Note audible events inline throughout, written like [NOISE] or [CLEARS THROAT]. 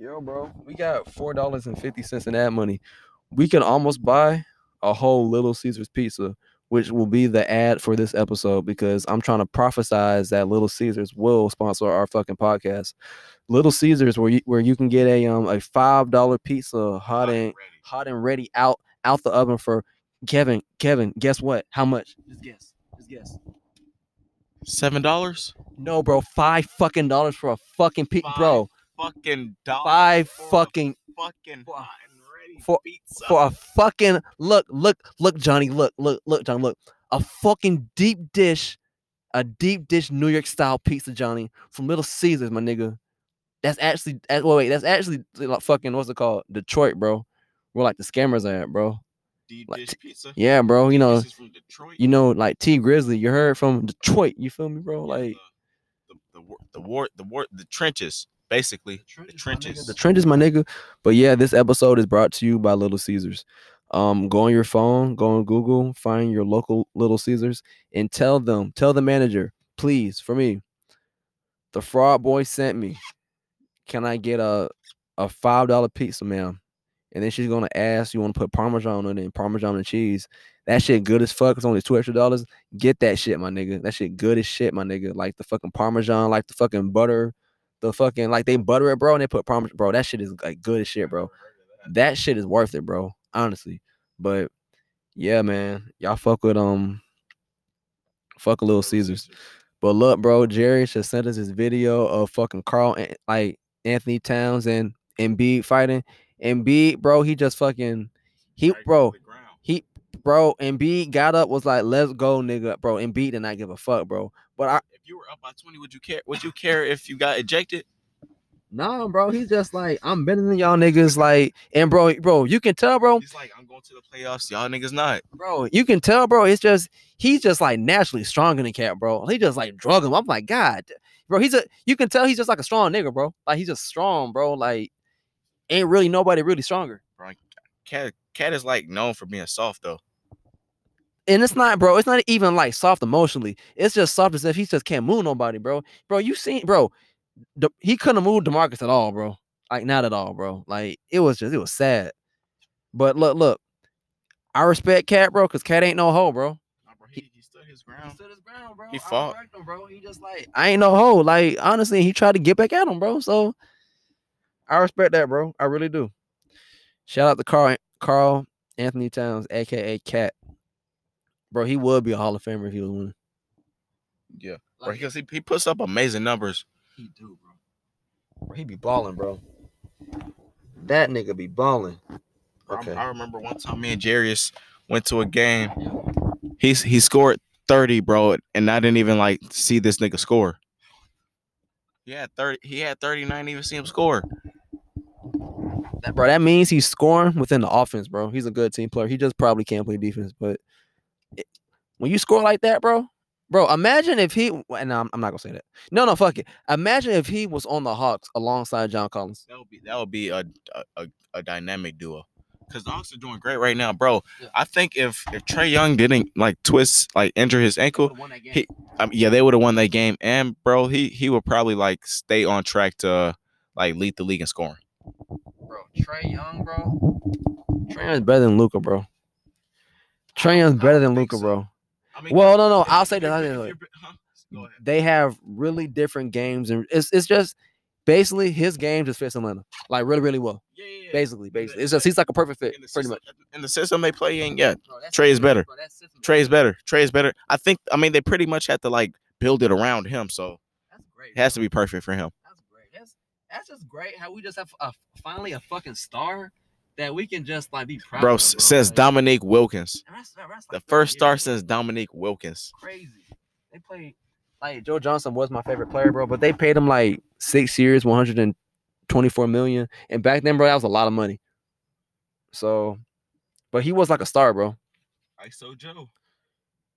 Yo, bro, we got four dollars and fifty cents in ad money. We can almost buy a whole Little Caesars pizza, which will be the ad for this episode because I'm trying to prophesize that Little Caesars will sponsor our fucking podcast. Little Caesars, where you where you can get a um a five dollar pizza hot and hot and ready out out the oven for Kevin. Kevin, guess what? How much? Just guess. Just guess. Seven dollars? No, bro, five fucking dollars for a fucking pizza, bro. Fucking dollars. Five fucking fucking for- hot and ready for- for a fucking look, look, look, Johnny, look, look, look, Johnny, look, a fucking deep dish, a deep dish New York style pizza, Johnny, from Little Caesars, my nigga. That's actually, that, wait, wait, that's actually like fucking what's it called, Detroit, bro. Where like the scammers are at, bro. Deep like dish pizza. Yeah, bro. You know, you know, like T Grizzly, you heard from Detroit. You feel me, bro? Like the, the, the war, the war, the trenches, basically. The trenches. the trenches, my nigga. But yeah, this episode is brought to you by Little Caesars. Um, go on your phone, go on Google, find your local Little Caesars, and tell them, tell the manager, please, for me, the fraud boy sent me. Can I get a a five dollar pizza, ma'am? And then she's gonna ask, you want to put parmesan on it and parmesan and cheese. That shit good as fuck. It's only two extra dollars. Get that shit, my nigga. That shit good as shit, my nigga. Like the fucking parmesan, like the fucking butter, the fucking like they butter it, bro, and they put parmesan, bro. That shit is like good as shit, bro. That shit is worth it, bro. Honestly, but yeah, man, y'all fuck with um, fuck a little Caesars. But look, bro, Jerry just sent us this video of fucking Karl, An- like Anthony Towns and Embiid fighting. Embiid, bro, he just fucking, he, bro, to the ground. he, bro, Embiid got up, was like, let's go, nigga, bro. Embiid did not give a fuck, bro. But I, If you were up by twenty, would you care? Would you care if you got ejected? nah, bro, he's just like, I'm better than y'all niggas, like, and bro, bro, you can tell, bro, He's like, I'm going to the playoffs. Y'all niggas not. bro, you can tell, bro. It's just he's just like naturally stronger than KAT, bro. He just like drug him. I'm like, God, bro. He's a you can tell he's just like a strong nigga, bro. Like he's just strong, bro. Like ain't really nobody really stronger. KAT, KAT is like known for being soft though. And it's not, bro. It's not even like soft emotionally. It's just soft as if he just can't move nobody, bro. Bro, you seen, bro? The, he couldn't have moved DeMarcus at all, bro. Like not at all, bro. Like it was just it was sad. But look, look, I respect KAT, bro, because KAT ain't no hoe, bro. Nah, bro, he, he stood his ground. stood his ground, bro. He fought. him, bro. He just like I ain't no hoe. Like honestly, he tried to get back at him, bro. So I respect that, bro. I really do. Shout out to Karl Karl Anthony Towns, aka KAT. Bro, he would be a Hall of Famer if he was winning. Yeah, bro, because he, he puts up amazing numbers. he do, bro. Bro, he be balling, bro. That nigga be balling. Bro, I- Okay. I remember one time me and Jarius went to a game. He's he scored 30, bro, and I didn't even like see this nigga score. He had 30, he had 39, didn't even see him score. That, bro, that means he's scoring within the offense, bro. He's a good team player. He just probably can't play defense, but it- when you score like that, bro, bro, imagine if he and I'm, I'm not gonna say that. No, no, fuck it. Imagine if he was on the Hawks alongside John Collins. That would be that would be a a, a, dynamic duo. Cause the Hawks are doing great right now, bro. Yeah. I think if if Trae Young didn't like twist like injure his ankle, He- um, yeah, they would have won that game. And bro, he he would probably like stay on track to like lead the league in scoring. bro, Trae Young, bro. Trae Young's better than Luka, bro. Trae Young's better than Luka, so. bro. I mean, Well, no, no, if- I'll say that, you're I'll bi- say if that. you're bi- huh? Go ahead. They have really different games, and it's it's just basically his game just fits Atlanta like really, really well. Yeah, yeah, yeah. Basically, basically, it's just he's like a perfect fit, in the pretty system, much. In the system they play in, yeah, Trae is better. Trae is better. Trae is better. I think. I mean, they pretty much had to like build it around him, so That's great. it has to be perfect for him. That's great. That's that's just great how we just have a, finally a fucking star that we can just like be proud Bro, of, bro. since Like, Dominique Wilkins, that's- that's the like 30 first star years, since Dominique Wilkins. crazy. They played like Joe Johnson was my favorite player, bro, but they paid him like six years, one hundred and twenty-four million, and back then, bro, that was a lot of money. So, but he was like a star, bro. ISO Joe.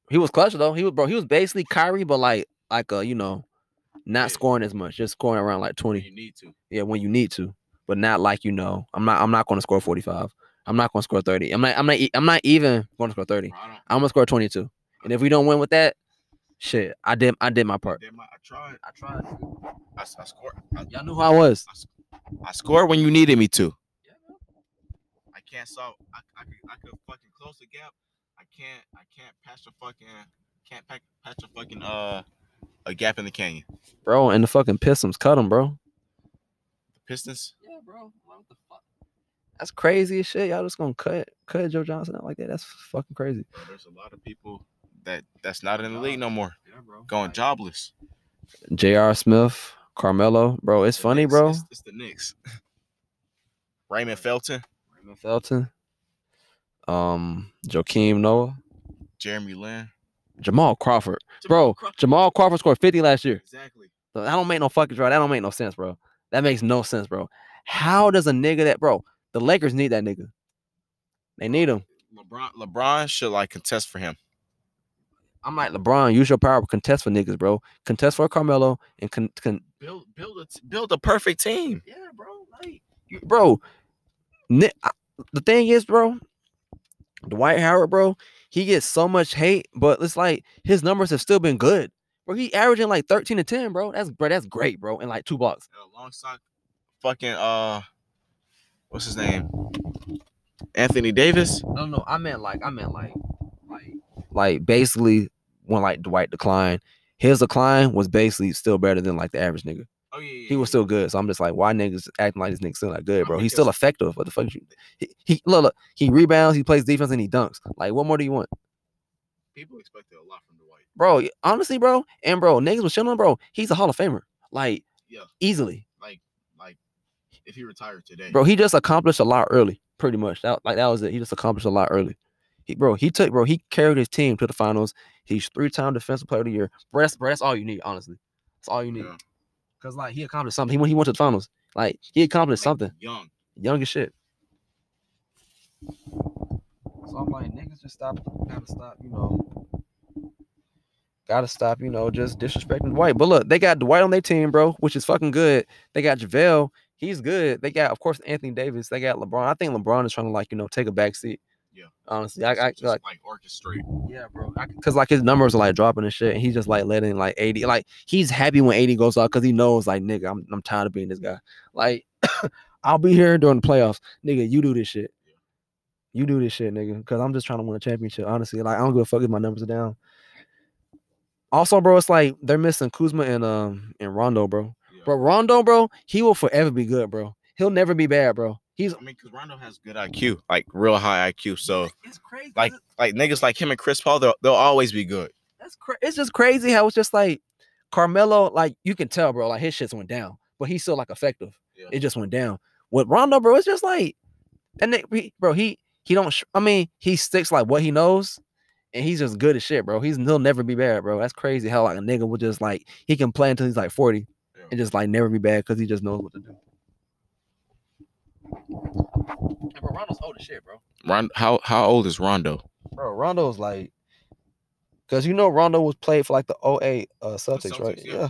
He was clutch though. He was bro. He was basically Kyrie, but like like a you know, not Yeah. scoring as much, just scoring around like twenty. You need to. Yeah, when you need to, but not like you know. I'm not. I'm not going to score 45. I'm not going to score 30. I'm not. I'm not. I'm not even going to score 30. I don't. I'm gonna score 22. And if we don't win with that, shit, I did. I did my I, part. did my, I tried. I tried. I, I scored. I, Y'all knew who I was. I, scored when you needed me to. Yeah. I can't solve. I, I, could, I could fucking close the gap. I can't. I can't patch a fucking. Can't patch, patch a fucking uh a gap in the canyon. bro. And the fucking Pistons cut him, bro. The Pistons. Yeah, bro. What the fuck? That's crazy as shit. Y'all just gonna cut cut Joe Johnson out like that? That's fucking crazy. Bro, there's a lot of people that that's not in the league no more. Yeah, bro. Going jobless. J.R. Smith, Carmelo, bro. It's The funny, Knicks, bro. It's, it's the Knicks. [LAUGHS] Raymond Felton, Raymond Felton, um, Joakim Noah, Jeremy Lin, Jamal Crawford, bro. Jamal Crawford scored 50 last year. Exactly. So that don't make no fucking draw. That don't make no sense, bro. That makes no sense, bro. How does a nigga that, bro? The Lakers need that nigga. They need him. LeBron LeBron should like contest for him. I'm like LeBron. Use your power, contest for niggas, bro. Contest for Carmelo and con, con Build build a t- build a perfect team. Yeah, bro. Like, you- bro. Ni- I- the thing is, bro. Dwight Howard, bro. He gets so much hate, but it's like his numbers have still been good. Bro, he averaging like 13 to 10, bro. That's bro, that's great, bro. In like two blocks. Alongside fucking uh what's his name? Anthony Davis. No, no, I meant like, I meant like, like, like basically when like Dwight declined, his decline was basically still better than like the average nigga. Oh yeah, He was still good. So I'm just like, why niggas acting like this nigga still not good, bro? He's still effective. What the fuck? You, he, he look, look, he rebounds, he plays defense, and he dunks. Like, what more do you want, people expected a lot from. Bro? Honestly, bro, and bro, niggas was chilling, bro. He's a Hall of Famer, like Yeah. easily, Like like if he retired today. bro. He just accomplished a lot early, pretty much. That like that was it. He just accomplished a lot early. He, bro, he took, bro, he carried his team to the finals. He's three-time defensive player of the year. Bro, that's, bro, that's all you need, honestly. That's all you need. Yeah. Cause like he accomplished something. He when he went to the finals, like he accomplished Like, something. Young. young as shit. So I'm like, niggas just stop, gotta stop, you know. Gotta stop, you know, just disrespecting Dwight. But look, they got Dwight on their team, bro, which is fucking good. They got JaVale, he's good. They got, of course, Anthony Davis. They got LeBron. I think LeBron is trying to like, you know, take a back seat. Yeah. Honestly, I, I Just, like, like orchestrate. yeah, bro. Because like his numbers are like dropping and shit, and he's just like letting like AD. Like he's happy when AD goes out because he knows like nigga, I'm I'm tired of being this guy. Like [COUGHS] I'll be here during the playoffs, nigga. You do this shit. You do this shit, nigga. Because I'm just trying to win a championship. Honestly, like I don't give a fuck if my numbers are down. Also, bro, it's like they're missing Kuzma and um and Rondo, bro. Yeah. Bro, Rondo, bro, he will forever be good, bro. He'll never be bad, bro. He's I mean, because Rondo has good IQ, like real high IQ. So it's crazy. like like niggas like him and Chris Paul, they'll, they'll always be good. That's cra- it's just crazy how it's just like Carmelo, like you can tell, bro, like his shits went down, but he's still like effective. Yeah. It just went down. With Rondo, bro, it's just like and he, bro, he he don't. Sh- I mean, he sticks like what he knows, and he's just good as shit, bro. He's he'll never be bad, bro. That's crazy how like a nigga will just like he can play until he's like forty Yeah. and just like never be bad because he just knows what to do. And bro, Rondo's old as shit, bro. Ron, how how old is Rondo? Bro, Rondo's like, cause you know Rondo was played for like the 08 uh, Celtics, right? Celtics, yeah. Yeah.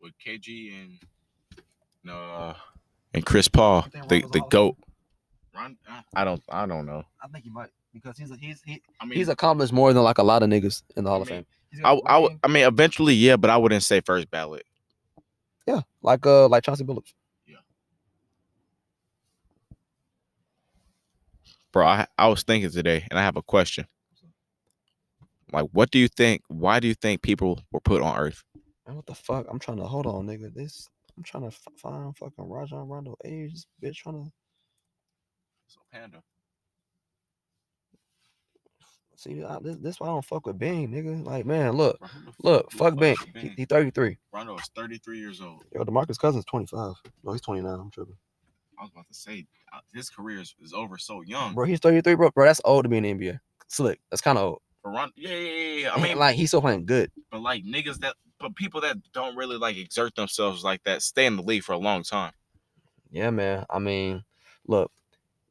With KG and no uh, and Chris Paul, the the goat. Ron, uh, I don't I don't know. I think he might because he's a, he's he, I mean, he's accomplished more than like a lot of niggas in the Hall of I mean, Fame. He's I I, would- ring. I mean eventually yeah, but I wouldn't say first ballot. yeah, like uh like Chauncey Billups. Yeah, bro, I I was thinking today, and I have a question. Like, what do you think? Why do you think people were put on Earth? Man, what the fuck? I'm trying to hold on, nigga. This I'm trying to f- find fucking Rajon Rondo age. This bitch trying to So Panda. See. I, this this why I don't fuck with Bing, nigga. Like man, look, look, the fuck Bing. is He, he 33. Rondo is 33 years old. Yo, DeMarcus Cousins 25. No, he's 29. I'm tripping. I was about to say uh, his career is, is over so young. Bro, he's 33, bro. Bro, that's old to be in the NBA. Slick. That's kind of old. Yeah, yeah, yeah. I mean, like he's still playing good. but like niggas that, but people that don't really like exert themselves like that stay in the league for a long time. Yeah, man. I mean, look.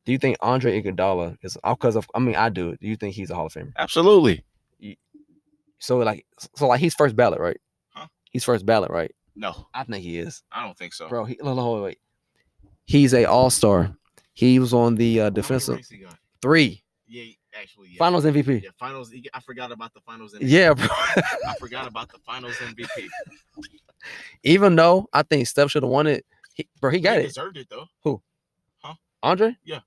Do you think Andre Iguodala is because of? I mean, I do. Do you think he's a Hall of Famer? Absolutely. So like, so like he's first ballot, right? Huh? He's first ballot, right? No, I think he is, I don't think so. bro. He, no, no, wait, wait. He's a All Star. He was on the uh, defensive rings he got? three Yeah, actually, yeah. Finals MVP. Yeah, finals. I forgot about the finals. MVP. Yeah, bro. I forgot about the finals MVP. [LAUGHS] Even though I think Steph should have won it, He, bro, he got he it. deserved it though. Who? Huh? Andre? Yeah.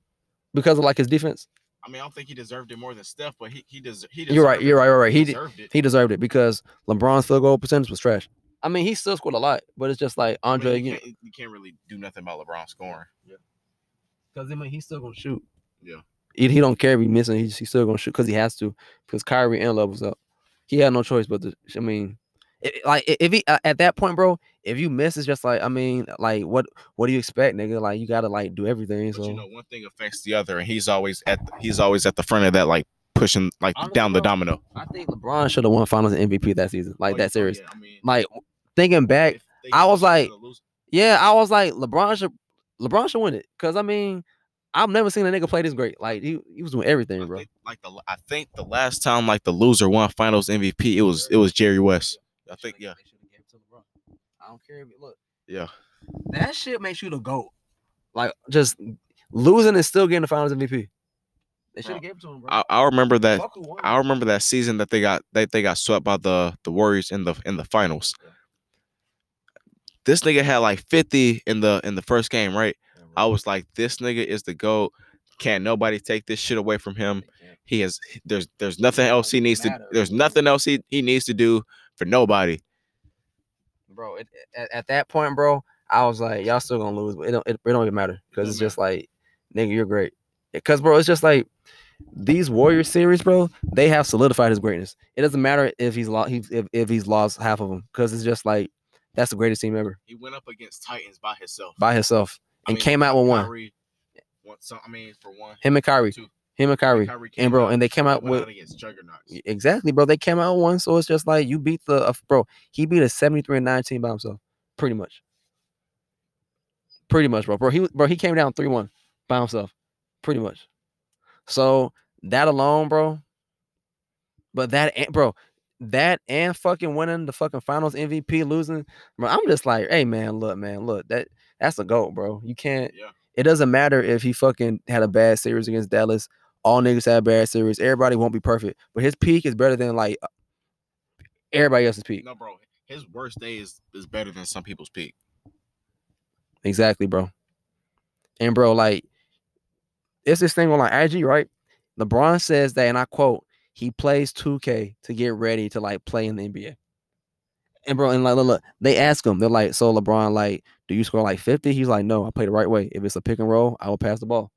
Because of like his defense. I mean, I don't think he deserved it more than Steph, but he he deserved. He deserved. You're right. it. You're right. You're right. He did, deserved it. he deserved it because LeBron's field goal percentage was trash. I mean, he still scored a lot, but it's just like I mean, Andre you, again. can't, you can't really do nothing about LeBron scoring. Yeah. Because I mean, he's still gonna shoot. Yeah. He, he don't care if he missing. He's, he's still gonna shoot because he has to. Because Kyrie and Love was up. He had no choice but to. I mean, it, like if he uh, at that point, bro, if you miss, it's just like I mean, like what what do you expect, nigga? Like you gotta like do everything. But so you know, one thing affects the other, and he's always at the, he's always at the front of that, like pushing like Honestly, down the bro, domino. I think LeBron should have won Finals MVP that season, like Oh, that yeah, oh, series. yeah, I mean, Like thinking back, I was like- yeah, I was like LeBron should LeBron should win it because I mean. I've never seen a nigga play this great. Like he, he was doing everything, bro. like the I think the last time like the loser won Finals MVP, it was it was Jerry West. I think yeah, They should've gave it to LeBron. I don't care if it look. yeah. That shit makes you the goat. Like just losing and still getting the finals MVP. They should have gave it to him, bro. I, I remember that. Fuck who won. I remember that season that they got they, they got swept by the the Warriors in the in the finals. Yeah. This nigga had like 50 in the in the first game, right? Yeah, bro. I was like, this nigga is the GOAT. Can't nobody take this shit away from him. He has there's there's nothing else he needs to there's nothing else he, he needs to do for nobody. bro. It, at, at that point, bro, I was like, y'all still gonna lose, but it don't it, it don't even matter because don't it's mm-hmm. just like, nigga, you're great. Because bro, it's just like these Warrior series, bro. They have solidified his greatness. It doesn't matter if he's lost, he, if if he's lost half of them, because it's just like that's the greatest team ever He went up against Titans by himself. by himself I and mean, came out with one. One so, I mean, for one, Him and Kyrie, two. Him and Kyrie, Kyrie and bro, out- and they came out with out against juggernauts. Exactly, bro. They came out one, so it's just like you beat the uh, bro. He beat a seventy-three and nineteen by himself, pretty much. Pretty much, bro. Bro, he bro he came down three one by himself, pretty much. So that alone, bro. But that, and- bro, that and fucking winning the fucking finals MVP, losing, bro. I'm just like, hey man, look, man, look, that that's a goal, bro. You can't. Yeah. It doesn't matter if he fucking had a bad series against Dallas. All niggas have bad series. Everybody won't be perfect, but his peak is better than like everybody else's peak. No, bro. His worst day is, is better than some people's peak. Exactly, bro. And bro, like, it's this thing on like IG, right? LeBron says that, and I quote, he plays 2K to get ready to like play in the NBA. And bro, and like, look, look, they ask him, they're like, so LeBron, like, do you score like 50? He's like, no, I play the right way. If it's a pick and roll, I will pass the ball.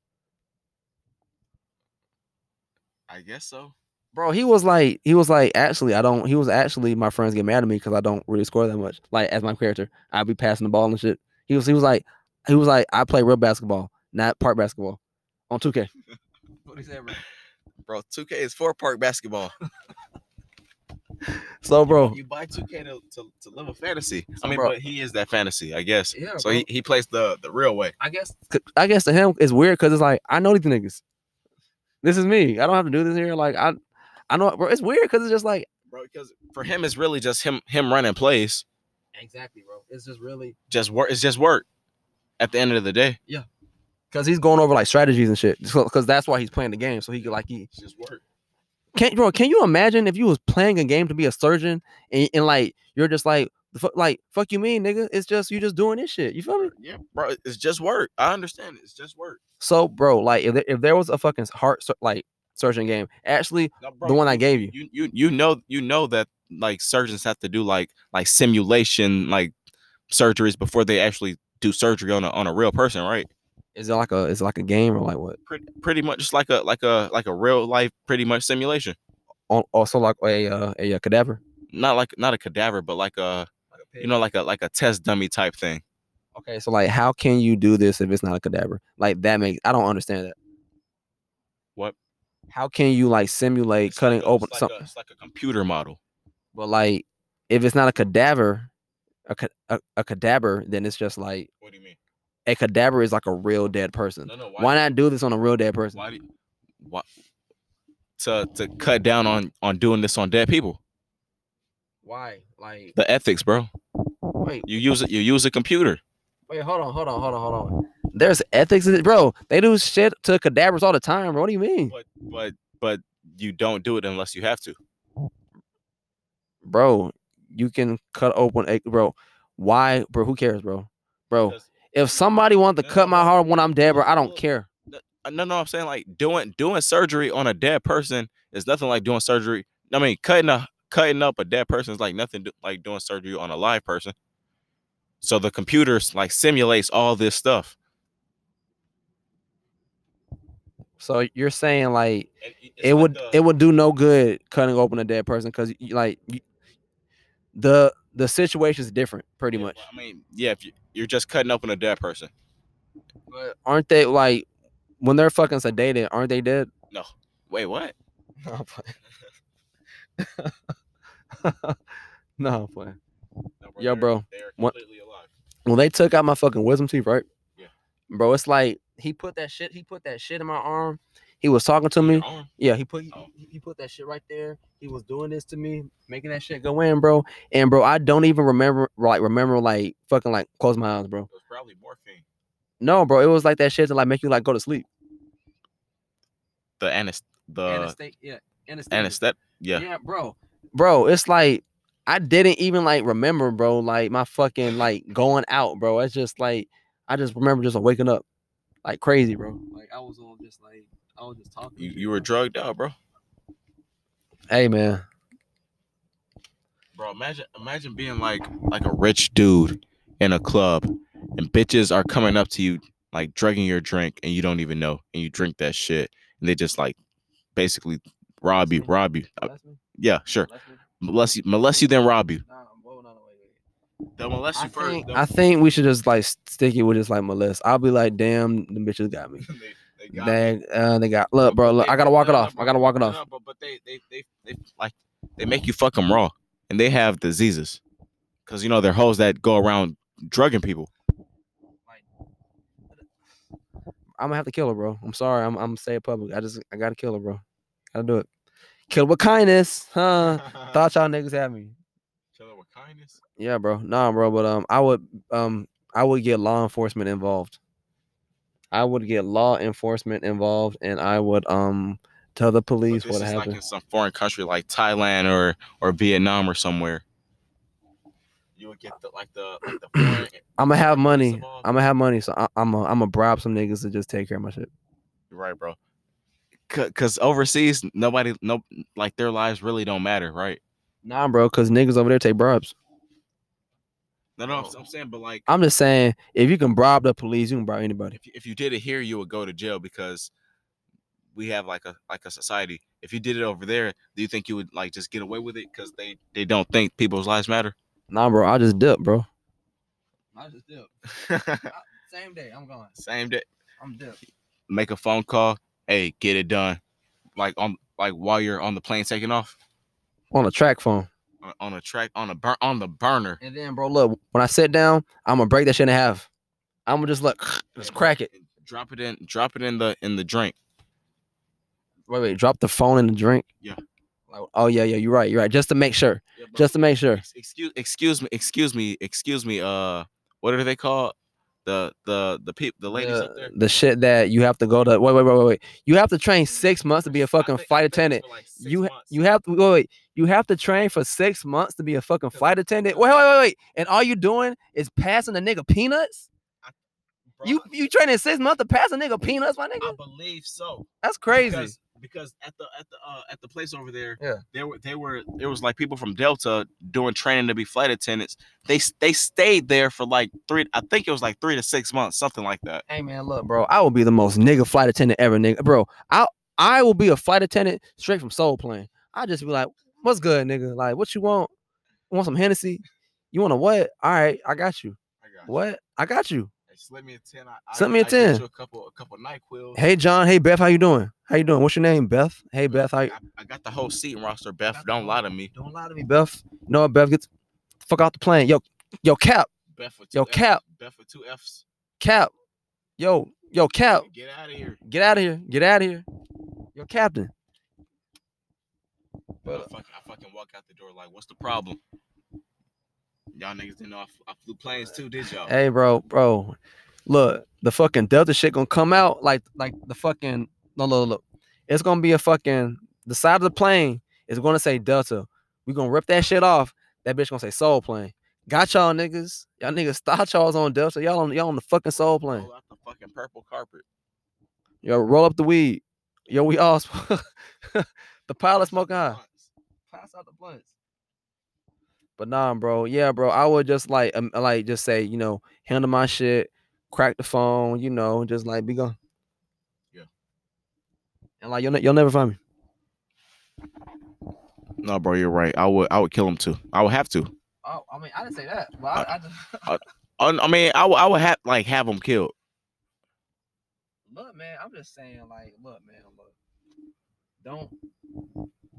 I guess so. Bro, he was like, he was like, actually, I don't. He was actually, my friends get mad at me because I don't really score that much. Like as my character, I'd be passing the ball and shit. He was, he was like, he was like, I play real basketball, not park basketball, on 2K. [LAUGHS] what he said, bro. Bro, 2K is four park basketball. [LAUGHS] So, bro, You buy 2K to, to, to live a fantasy. So, I mean, bro- but he is that fantasy, I guess. Yeah, so bro. he, he plays the, the real way. I guess, I guess to him it's weird because it's like I know these niggas. This is me. I don't have to do this here. Like I, I know, bro. It's weird because it's just like Bro, because for him it's really just him him running plays. exactly, bro. It's just really Just work it's just work at the end of the day. Yeah. Because he's going over like strategies and shit. Because that's why he's playing the game, so he could like he It's just work. Can't bro, can you imagine if you was playing a game to be a surgeon and, and like you're just like the fu- like fuck you mean nigga? It's just you just doing this shit. You feel me? Yeah, bro, it's just work. I understand. It's just work. So bro, like if there, if there was a fucking heart like surgeon game, actually No, bro, the one I gave you, you you you know you know that like surgeons have to do like like simulation like surgeries before they actually do surgery on a on a real person, right? is it like a is it like a game or like what? Pretty pretty much just like a like a like a real life pretty much simulation. Also like a uh, a, uh cadaver. Not like not a cadaver, but like a you know like a like a test dummy type thing. Okay, so like how can you do this if it's not a cadaver? Like that makes I don't understand that. What? How can you like simulate It's cutting like a, open it's like, something? a, it's like a computer model. But like if it's not a cadaver, a, a, a cadaver, then it's just like What do you mean? a cadaver is like a real dead person. No, no. Why not do this on a real dead person? Why do you, why to to cut down on on doing this on dead people? Why? Like, The ethics, bro. wait, You use it. You use a computer. wait, hold on, hold on, hold on, hold on. There's ethics in it, bro. They do shit to cadavers all the time, bro. What do you mean, But but but you don't do it unless you have to. bro? You can cut open a bro. Why, bro? Who cares, bro? Bro, Because If somebody wants to cut my heart when I'm dead, bro, I don't care. Uh, No, no, I'm saying like doing doing surgery on a dead person is nothing like doing surgery. I mean, cutting a cutting up a dead person is like nothing do, like doing surgery on a live person. So the computers like simulates all this stuff. So you're saying like it would it would do no good cutting open a dead person because like you, the the situation is different pretty much. I mean, yeah, if you, you're just cutting open a dead person. But aren't they like when they're fucking sedated? Aren't they dead? No. Wait, what? [LAUGHS] No, I'm playing. [LAUGHS] no, I'm playing. No, Yo, bro, They're what- completely alive. When they took out my fucking wisdom teeth, right? Yeah. Bro, it's like he put that shit. He put that shit in my arm. He was talking to me. Yeah, he put he, Oh. he put that shit right there. He was doing this to me, making that shit go in, bro. And bro, I don't even remember like remember like fucking like close my eyes, bro. It was probably morphine. No, bro, it was like that shit to like make you like go to sleep. The anest the Anesthesia, yeah, anesthesia. anesthetic. Yeah. Yeah, bro. Bro, it's like I didn't even like remember, bro, like my fucking like going out, bro. It's just like I just remember just waking up like crazy, bro. Like I was on just like I was just talking. You, you were bro. drugged out, bro. Hey man. Bro, imagine imagine being like like a rich dude in a club and bitches are coming up to you like drugging your drink and you don't even know and you drink that shit and they just like basically rob you, rob you. Molest me? yeah, sure. Molest me? You, molest you then rob you. Nah, whoa, no, no, wait, wait. They'll molest I first. think, I think we should just like stick it with just like molest. I'll be like, damn, the bitches got me. [LAUGHS] they, they got me. They, uh, they got look, bro. Look, I gotta walk it no, no, off. I gotta walk it off. no, but, but they, they they they like they make you fuck them raw and they have diseases because you know they're hoes that go around drugging people. I'm gonna have to kill her, bro. I'm sorry. I'm I'm gonna say it public. I just I gotta kill her, bro. Gotta do it. Kill with kindness, huh? [LAUGHS] Thought y'all niggas had me. Kill with kindness. Yeah, bro. Nah, bro. But um, I would um, I would get law enforcement involved. I would get law enforcement involved, and I would um tell the police what happened. like in some foreign country like Thailand or or Vietnam or somewhere. You would get the like the like the [CLEARS THROAT] foreign. I'm gonna have money. I'm gonna have money, so I, I'm gonna I'm gonna bribe some niggas to just take care of my shit. You're right, bro. C- Cause overseas, nobody, no, like their lives really don't matter, right? Nah, bro, cause niggas over there take bribes. No, no, I'm, oh. I'm saying, but like, I'm just saying, if you can bribe the police, you can bribe anybody. if you, if you did it here, you would go to jail because we have like a like a society. If you did it over there, do you think you would like just get away with it because they they don't think people's lives matter? Nah, bro, I just dip, bro. I just dip. [LAUGHS] Same day, I'm going. Same day, I'm dip. make a phone call. Hey, get it done. Like on like while you're on the plane taking off On a track phone. on, on a track on a burn on the burner. And then, bro, look, when I sit down, I'm gonna break that shit in half. I'm gonna just look, [LAUGHS] just crack it. Drop it in. Drop it in the in the drink. Wait, wait, drop the phone in the drink. Yeah. Like, oh yeah, yeah, you're right, you're right. Just to make sure, Yeah, just to make sure. Excuse excuse me excuse me excuse me uh what are they called the the the people the ladies up there The, the shit that you have to go to. Wait, wait, wait, wait, wait. You have to train six months to be a fucking flight attendant. like You months. you have to wait, wait. You have to train for six months to be a fucking flight attendant. Wait, wait, wait, wait. And all you doing is passing the nigga peanuts. Bro, You you training six months to pass a nigga peanuts, my nigga. I believe so That's crazy. Because at the at the uh, at the place over there Yeah. there were they were there was like people from Delta doing training to be flight attendants they they stayed there for like three I think it was like three to six months something like that Hey man, look, bro. I will be the most nigga flight attendant ever, nigga. Bro, I I will be a flight attendant straight from Soul Plane. I just be like, what's good, nigga? Like, what you want? You want some Hennessy? You want a what? All right, I got you. I got you. What? I got you. Slip me a ten I, Slip me a I get 10. you a couple a couple Nyquil Hey John. Hey Beth, how you doing? How you doing? What's your name, Beth? Hey Beth, how you? I, I got the whole seat roster Beth don't lie to me Don't lie to me, Beth. You know what, Beth? Get the fuck out the plane. Yo, yo, Cap, Beth with two Yo, Fs, Cap. Beth with two F's Cap. Yo, yo, Cap. get out of here Get out of here. Get out of here. Yo, Captain. But I fucking, I fucking walk out the door like, what's the problem? Y'all niggas didn't know I flew planes too, did y'all? Hey, bro, bro. Look, the fucking Delta shit gonna come out like like the fucking no look look. It's gonna be a fucking the side of the plane is gonna say Delta. We gonna rip that shit off. That bitch gonna say Soul Plane. Got y'all niggas. Y'all niggas thought y'all on Delta. Y'all on y'all on the fucking soul plane. Roll out the fucking purple carpet. Yo, roll up the weed. Yo, we all [LAUGHS] the pilot smoking high. Pass out the blunts. But nah, bro. Yeah, bro. I would just like um, like just say, you know, handle my shit, crack the phone, you know, just like be gone. Yeah. And like you'll ne- you'll never find me. No, bro, you're right. I would I would kill him too. I would have to. Oh, I mean, I didn't say that. But I, I just [LAUGHS] I, I mean, I would I would have like have him killed. look, man. I'm just saying, like, look, man, look. Don't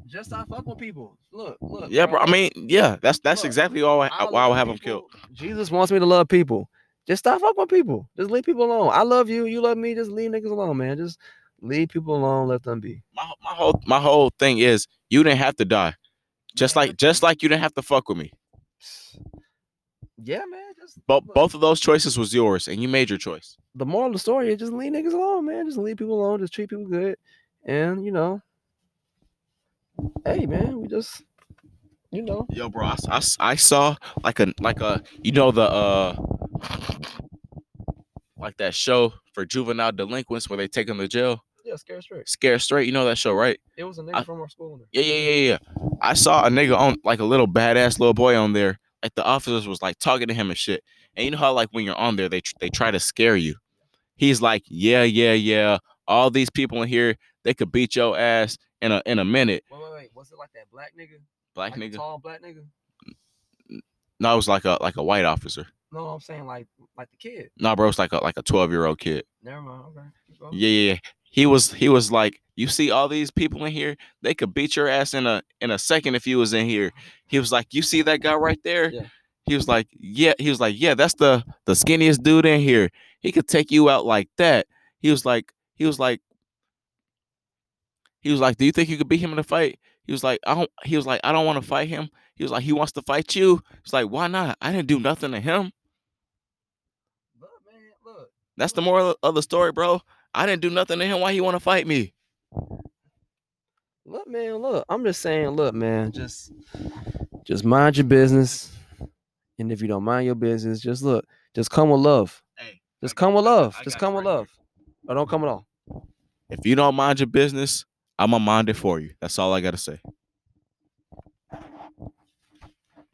just stop fucking with people. Look, look. Yeah, bro. I mean, yeah, that's that's Look, exactly why I, I why I would have people. killed. Jesus wants me to love people. Just stop fucking with people. Just leave people alone. I love you. You love me. Just leave niggas alone, man. Just leave people alone. Let them be. My my whole my whole thing is you didn't have to die. Just Man, like just like you didn't have to fuck with me. Yeah, man. But both of those choices was yours, and you made your choice. the moral of the story is just leave niggas alone, man. Just leave people alone. Just treat people good. And you know, hey man, we just you know. Yo, bro, I saw like a like a you know the uh like that show for juvenile delinquents where they take them to jail. Yeah, scare straight. Scare straight, you know that show, right? It was a nigga I- from our school. Yeah, yeah, yeah, yeah. I saw a nigga on like a little badass little boy on there. Like the officers was like talking to him and shit. And you know how like when you're on there, they tr- they try to scare you. He's like, yeah, yeah, yeah. All these people in here, they could beat your ass in a in a minute. Wait, wait, wait. Was it like that black nigga? Black like nigga. Tall black nigga? No, it was like a like a white officer. No, I'm saying like like the kid. No, bro, it's like a like a 12 year old kid. Never mind. Okay. Yeah, yeah, yeah. He was he was like, you see all these people in here, they could beat your ass in a in a second if you was in here. He was like, you see that guy right there? Yeah. He was like, yeah. He was like, yeah, that's the the skinniest dude in here. He could take you out like that. He was like, he was like, he was like, do you think you could beat him in a fight? He was like, I don't. He was like, I don't want to fight him. He was like, he wants to fight you. It's like, why not? I didn't do nothing to him. Look, man. Look. That's the moral of the story, bro. I didn't do nothing to him. Why he want to fight me? Look, man, look. I'm just saying, look, man, just just mind your business. And if you don't mind your business, just look, just come with love. Hey, Just I come with love. Just come with love. Or don't come at all. If you don't mind your business, I'ma mind it for you. That's all I gotta say.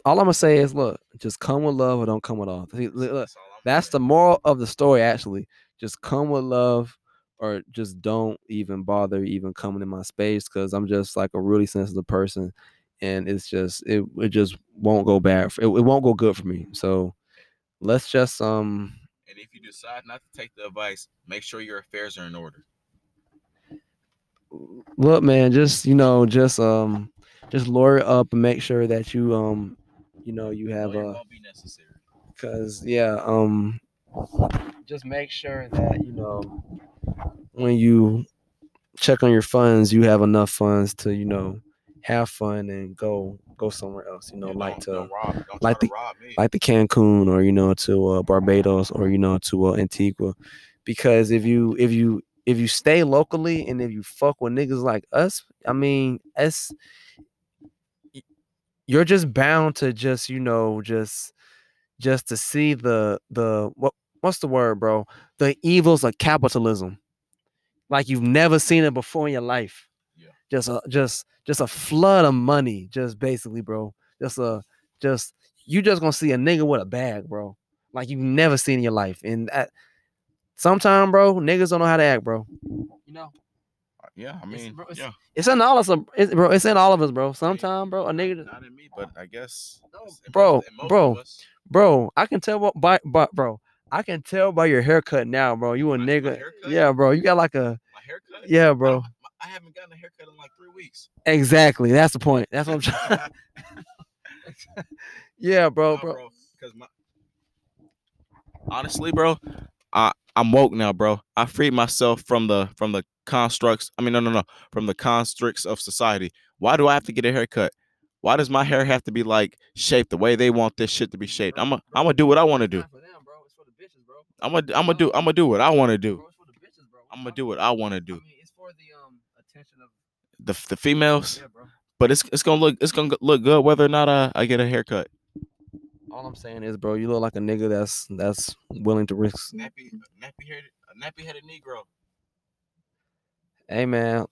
All I'm gonna say is look, just come with love or don't come with all. Look, That's the moral of the story, actually. Just come with love or just don't even bother even coming in my space because I'm just like a really sensitive person. And it's just it it just won't go bad. For, it, it won't go good for me. So let's just um And if you decide not to take the advice, make sure your affairs are in order. Look man just you know just um just lawyer up and make sure that you um you know you have a won't be necessary. because yeah um just make sure that you know when you check on your funds you have enough funds to you know have fun and go go somewhere else you know Yeah, like to don't rob, don't like to the- like the Cancun or you know to uh, Barbados or you know to uh, Antigua, because if you if you if you stay locally and if you fuck with niggas like us, I mean, it's you're just bound to just you know just just to see the the what what's the word, bro? The evils of capitalism, like you've never seen it before in your life. Yeah. Just a just just a flood of money, just basically, bro. Just a just you just gonna see a nigga with a bag, bro. Like you've never seen in your life. And that sometime, bro, niggas don't know how to act, bro. You know, uh, yeah, I It's- mean, bro, it's- yeah. it's in all of us, it's, bro. It's in all of us, bro. I mean, Sometime, bro, a not- nigga, Not in me, but I guess. No, bro, most- in most of bro. bro. I can tell what by, by, bro. I can tell by your haircut now, bro. You a My- my nigga, haircut? yeah, bro. You got like a, My haircut. yeah, bro. don't- I haven't gotten a haircut in like three weeks. Exactly. That's the point. That's what I'm trying. [LAUGHS] [LAUGHS] yeah, bro, Nah, bro. Because my honestly, bro, I I'm woke now, bro. I freed myself from the from the constructs. I mean, no, no, no, from the constricts of society. Why do I have to get a haircut? Why does my hair have to be like shaped the way they want this shit to be shaped? I'm gonna I'm gonna do what I want to do. I'm gonna I'm gonna do I'm gonna do what I want to do. I'm gonna do what I want to do. it's for the um attention of The the females, yeah, bro. but it's it's gonna look it's gonna look good whether or not I, I get a haircut. All I'm saying is, bro, you look like a nigga that's that's willing to risk. Nappy, nappy headed, a nappy headed Negro. Hey, man.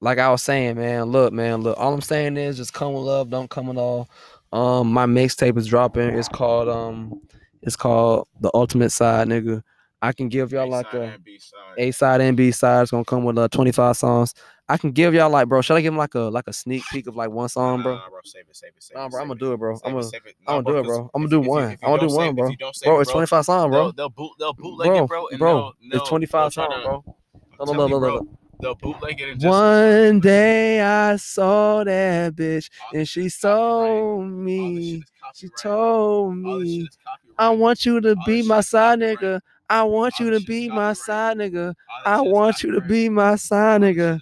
Like I was saying, man. Look, man. Look. All I'm saying is, just come with love, don't come at all. Um, my mixtape is dropping. It's called um, it's called the Ultimate Side, nigga. I can give y'all like A-side a and B-side. A side and B side. It's gonna come with uh 25 songs. I can give y'all like, bro. Should I give him like a like a sneak [SIGHS] peek of like one song, bro? Nah, bro, save it, save it, save nah, bro. I'm gonna do it, bro. I'm gonna, I'm gonna do it, bro. I'm gonna do one. I'm gonna do one, bro. Bro, it's 25 songs, bro. They'll, they'll boot, they'll bootleg bro, it, bro. Bro, it's 25 songs, bro. No, no, no, no, The bootleg it One day I saw that bitch and she sold me. She told me, I want you to be my side nigga. I want you to be my side nigga. I want you to be my side nigga.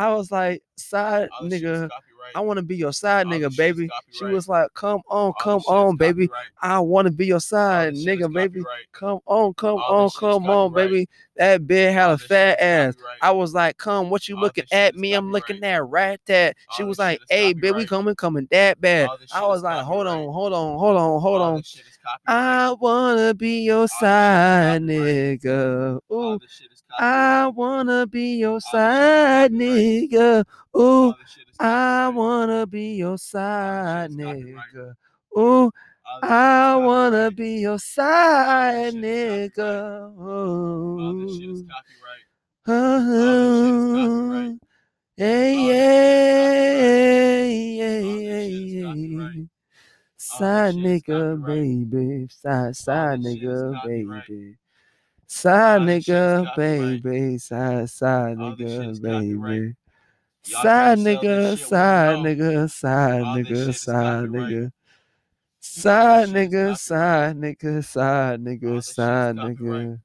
I was like, side nigga. I want to be your side nigga, baby. She was like, come on, come on, baby. I want to be your side nigga, baby. Come on, come on, come on, baby. That bitch had a fat ass. I was like, come, what you looking at me? I'm looking at right that. She was like, hey, bitch, we coming, coming that bad. I was like, hold on, hold on, hold on, hold on. I wanna be your side nigga. Ooh. I wanna be your side nigga. Ooh. I wanna be your side nigga. Ooh. I wanna be your side nigga. Oh, this shit is copyright. Oh, Hey, yeah, yeah, yeah, yeah. Side nigga, baby. Side, side nigga, baby. Side nigga, baby. Side, side nigga, baby. Side nigga, side nigga, side nigga, side nigga. Side nigga, side nigga, side nigga, side nigga.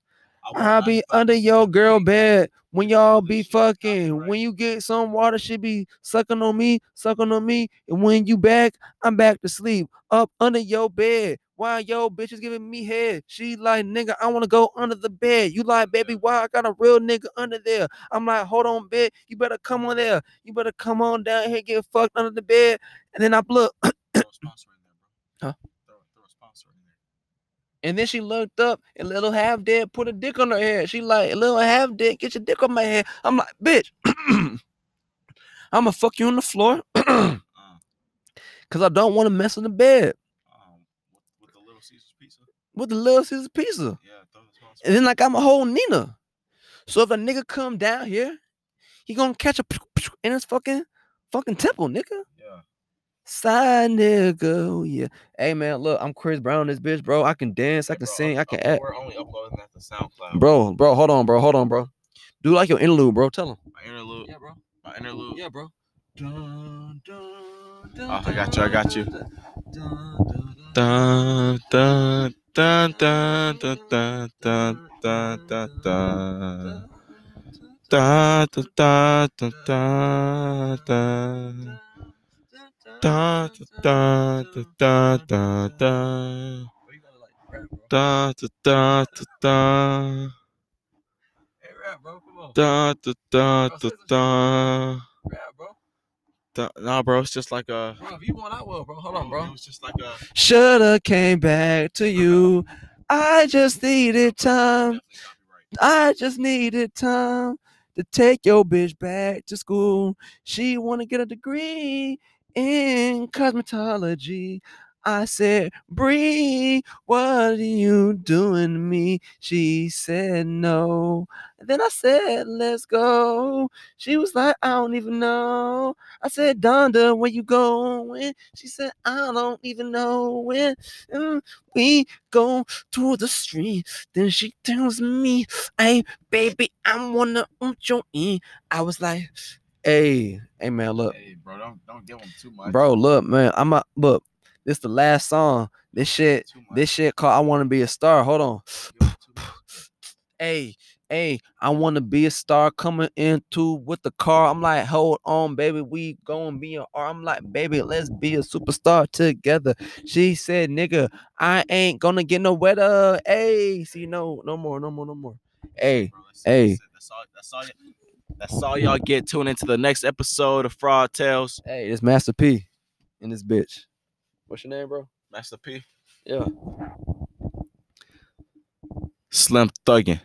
I'll be under your girl bed when y'all be fucking. When you get some water, she be sucking on me, sucking on me. And when you back, I'm back to sleep up under your bed. Why yo bitch is giving me head? She like nigga, I wanna go under the bed. You like baby, why I got a real nigga under there? I'm like, hold on, bitch. You better come on there. You better come on down here, get fucked under the bed. And then I look, [CLEARS THROAT] Huh? Throw, throw a sponsor in there. and then she looked up and little half dead put a dick on her head. She like, little half dead, get your dick on my head. I'm like, bitch, [CLEARS THROAT] I'ma fuck you on the floor. [CLEARS THROAT] Uh, Cause I don't want to mess in the bed um, with, with the Little Caesars pizza. with the little Caesar pizza. Yeah, throw the sponsor. And then like I'm a whole Nina. So if a nigga come down here, he gonna catch a in his fucking fucking temple, nigga. Yeah. Side nigga, oh yeah. Hey man, look, I'm Chris Brown, this bitch, bro. I can dance, I can bro, sing, up- I can up- act. We're only uploading that to SoundCloud. Bro, bro, hold on, bro, hold on, bro. Do like your interlude, bro. Tell him. My interlude. Yeah, bro. My interlude. Yeah, bro. Oh, I got you. I got you. Dun, dun, dun, dun, dun, dun, dun, dun, dun, dun. Da, da, da, da, da, da. Da, da, da, da, da, da. Da, da, da, da, da. Da, da, da, da, da. Nah, bro, it's just like a. Bro, you want, I will, bro. Hold on, bro. was just like a. Shoulda came back to you. I just needed time. I just needed time to take your bitch back to school. She want to get a degree in cosmetology. I said, Bree, what are you doing to me? She said no. And then I said, let's go. She was like, I don't even know. I said, Donda, where you going? She said, I don't even know when. Mm, we go to the street. Then she tells me, hey, baby, I wanna want your in. I was like, hey, hey man, look, Hey, bro, don't don't give him too much. bro, look, man, I'm a look. This the last song. This shit, this shit called I Wanna Be a Star. Hold on. Give him too much. [SNIFFS] Hey, hey, I wanna be a star coming into with the car. I'm like, hold on, baby, we gonna be a I'm like, baby, let's be a superstar together. She said, nigga, I ain't gonna get no wetter. Hey, see, no, no more, no more, no more. Hey, Bro, hey. That's all. That's all. That's all y'all get. Tune into the next episode of Fraud Tales. hey, it's Master P in this bitch. What's your name, bro? Master P. Yeah. Slim thuggin'.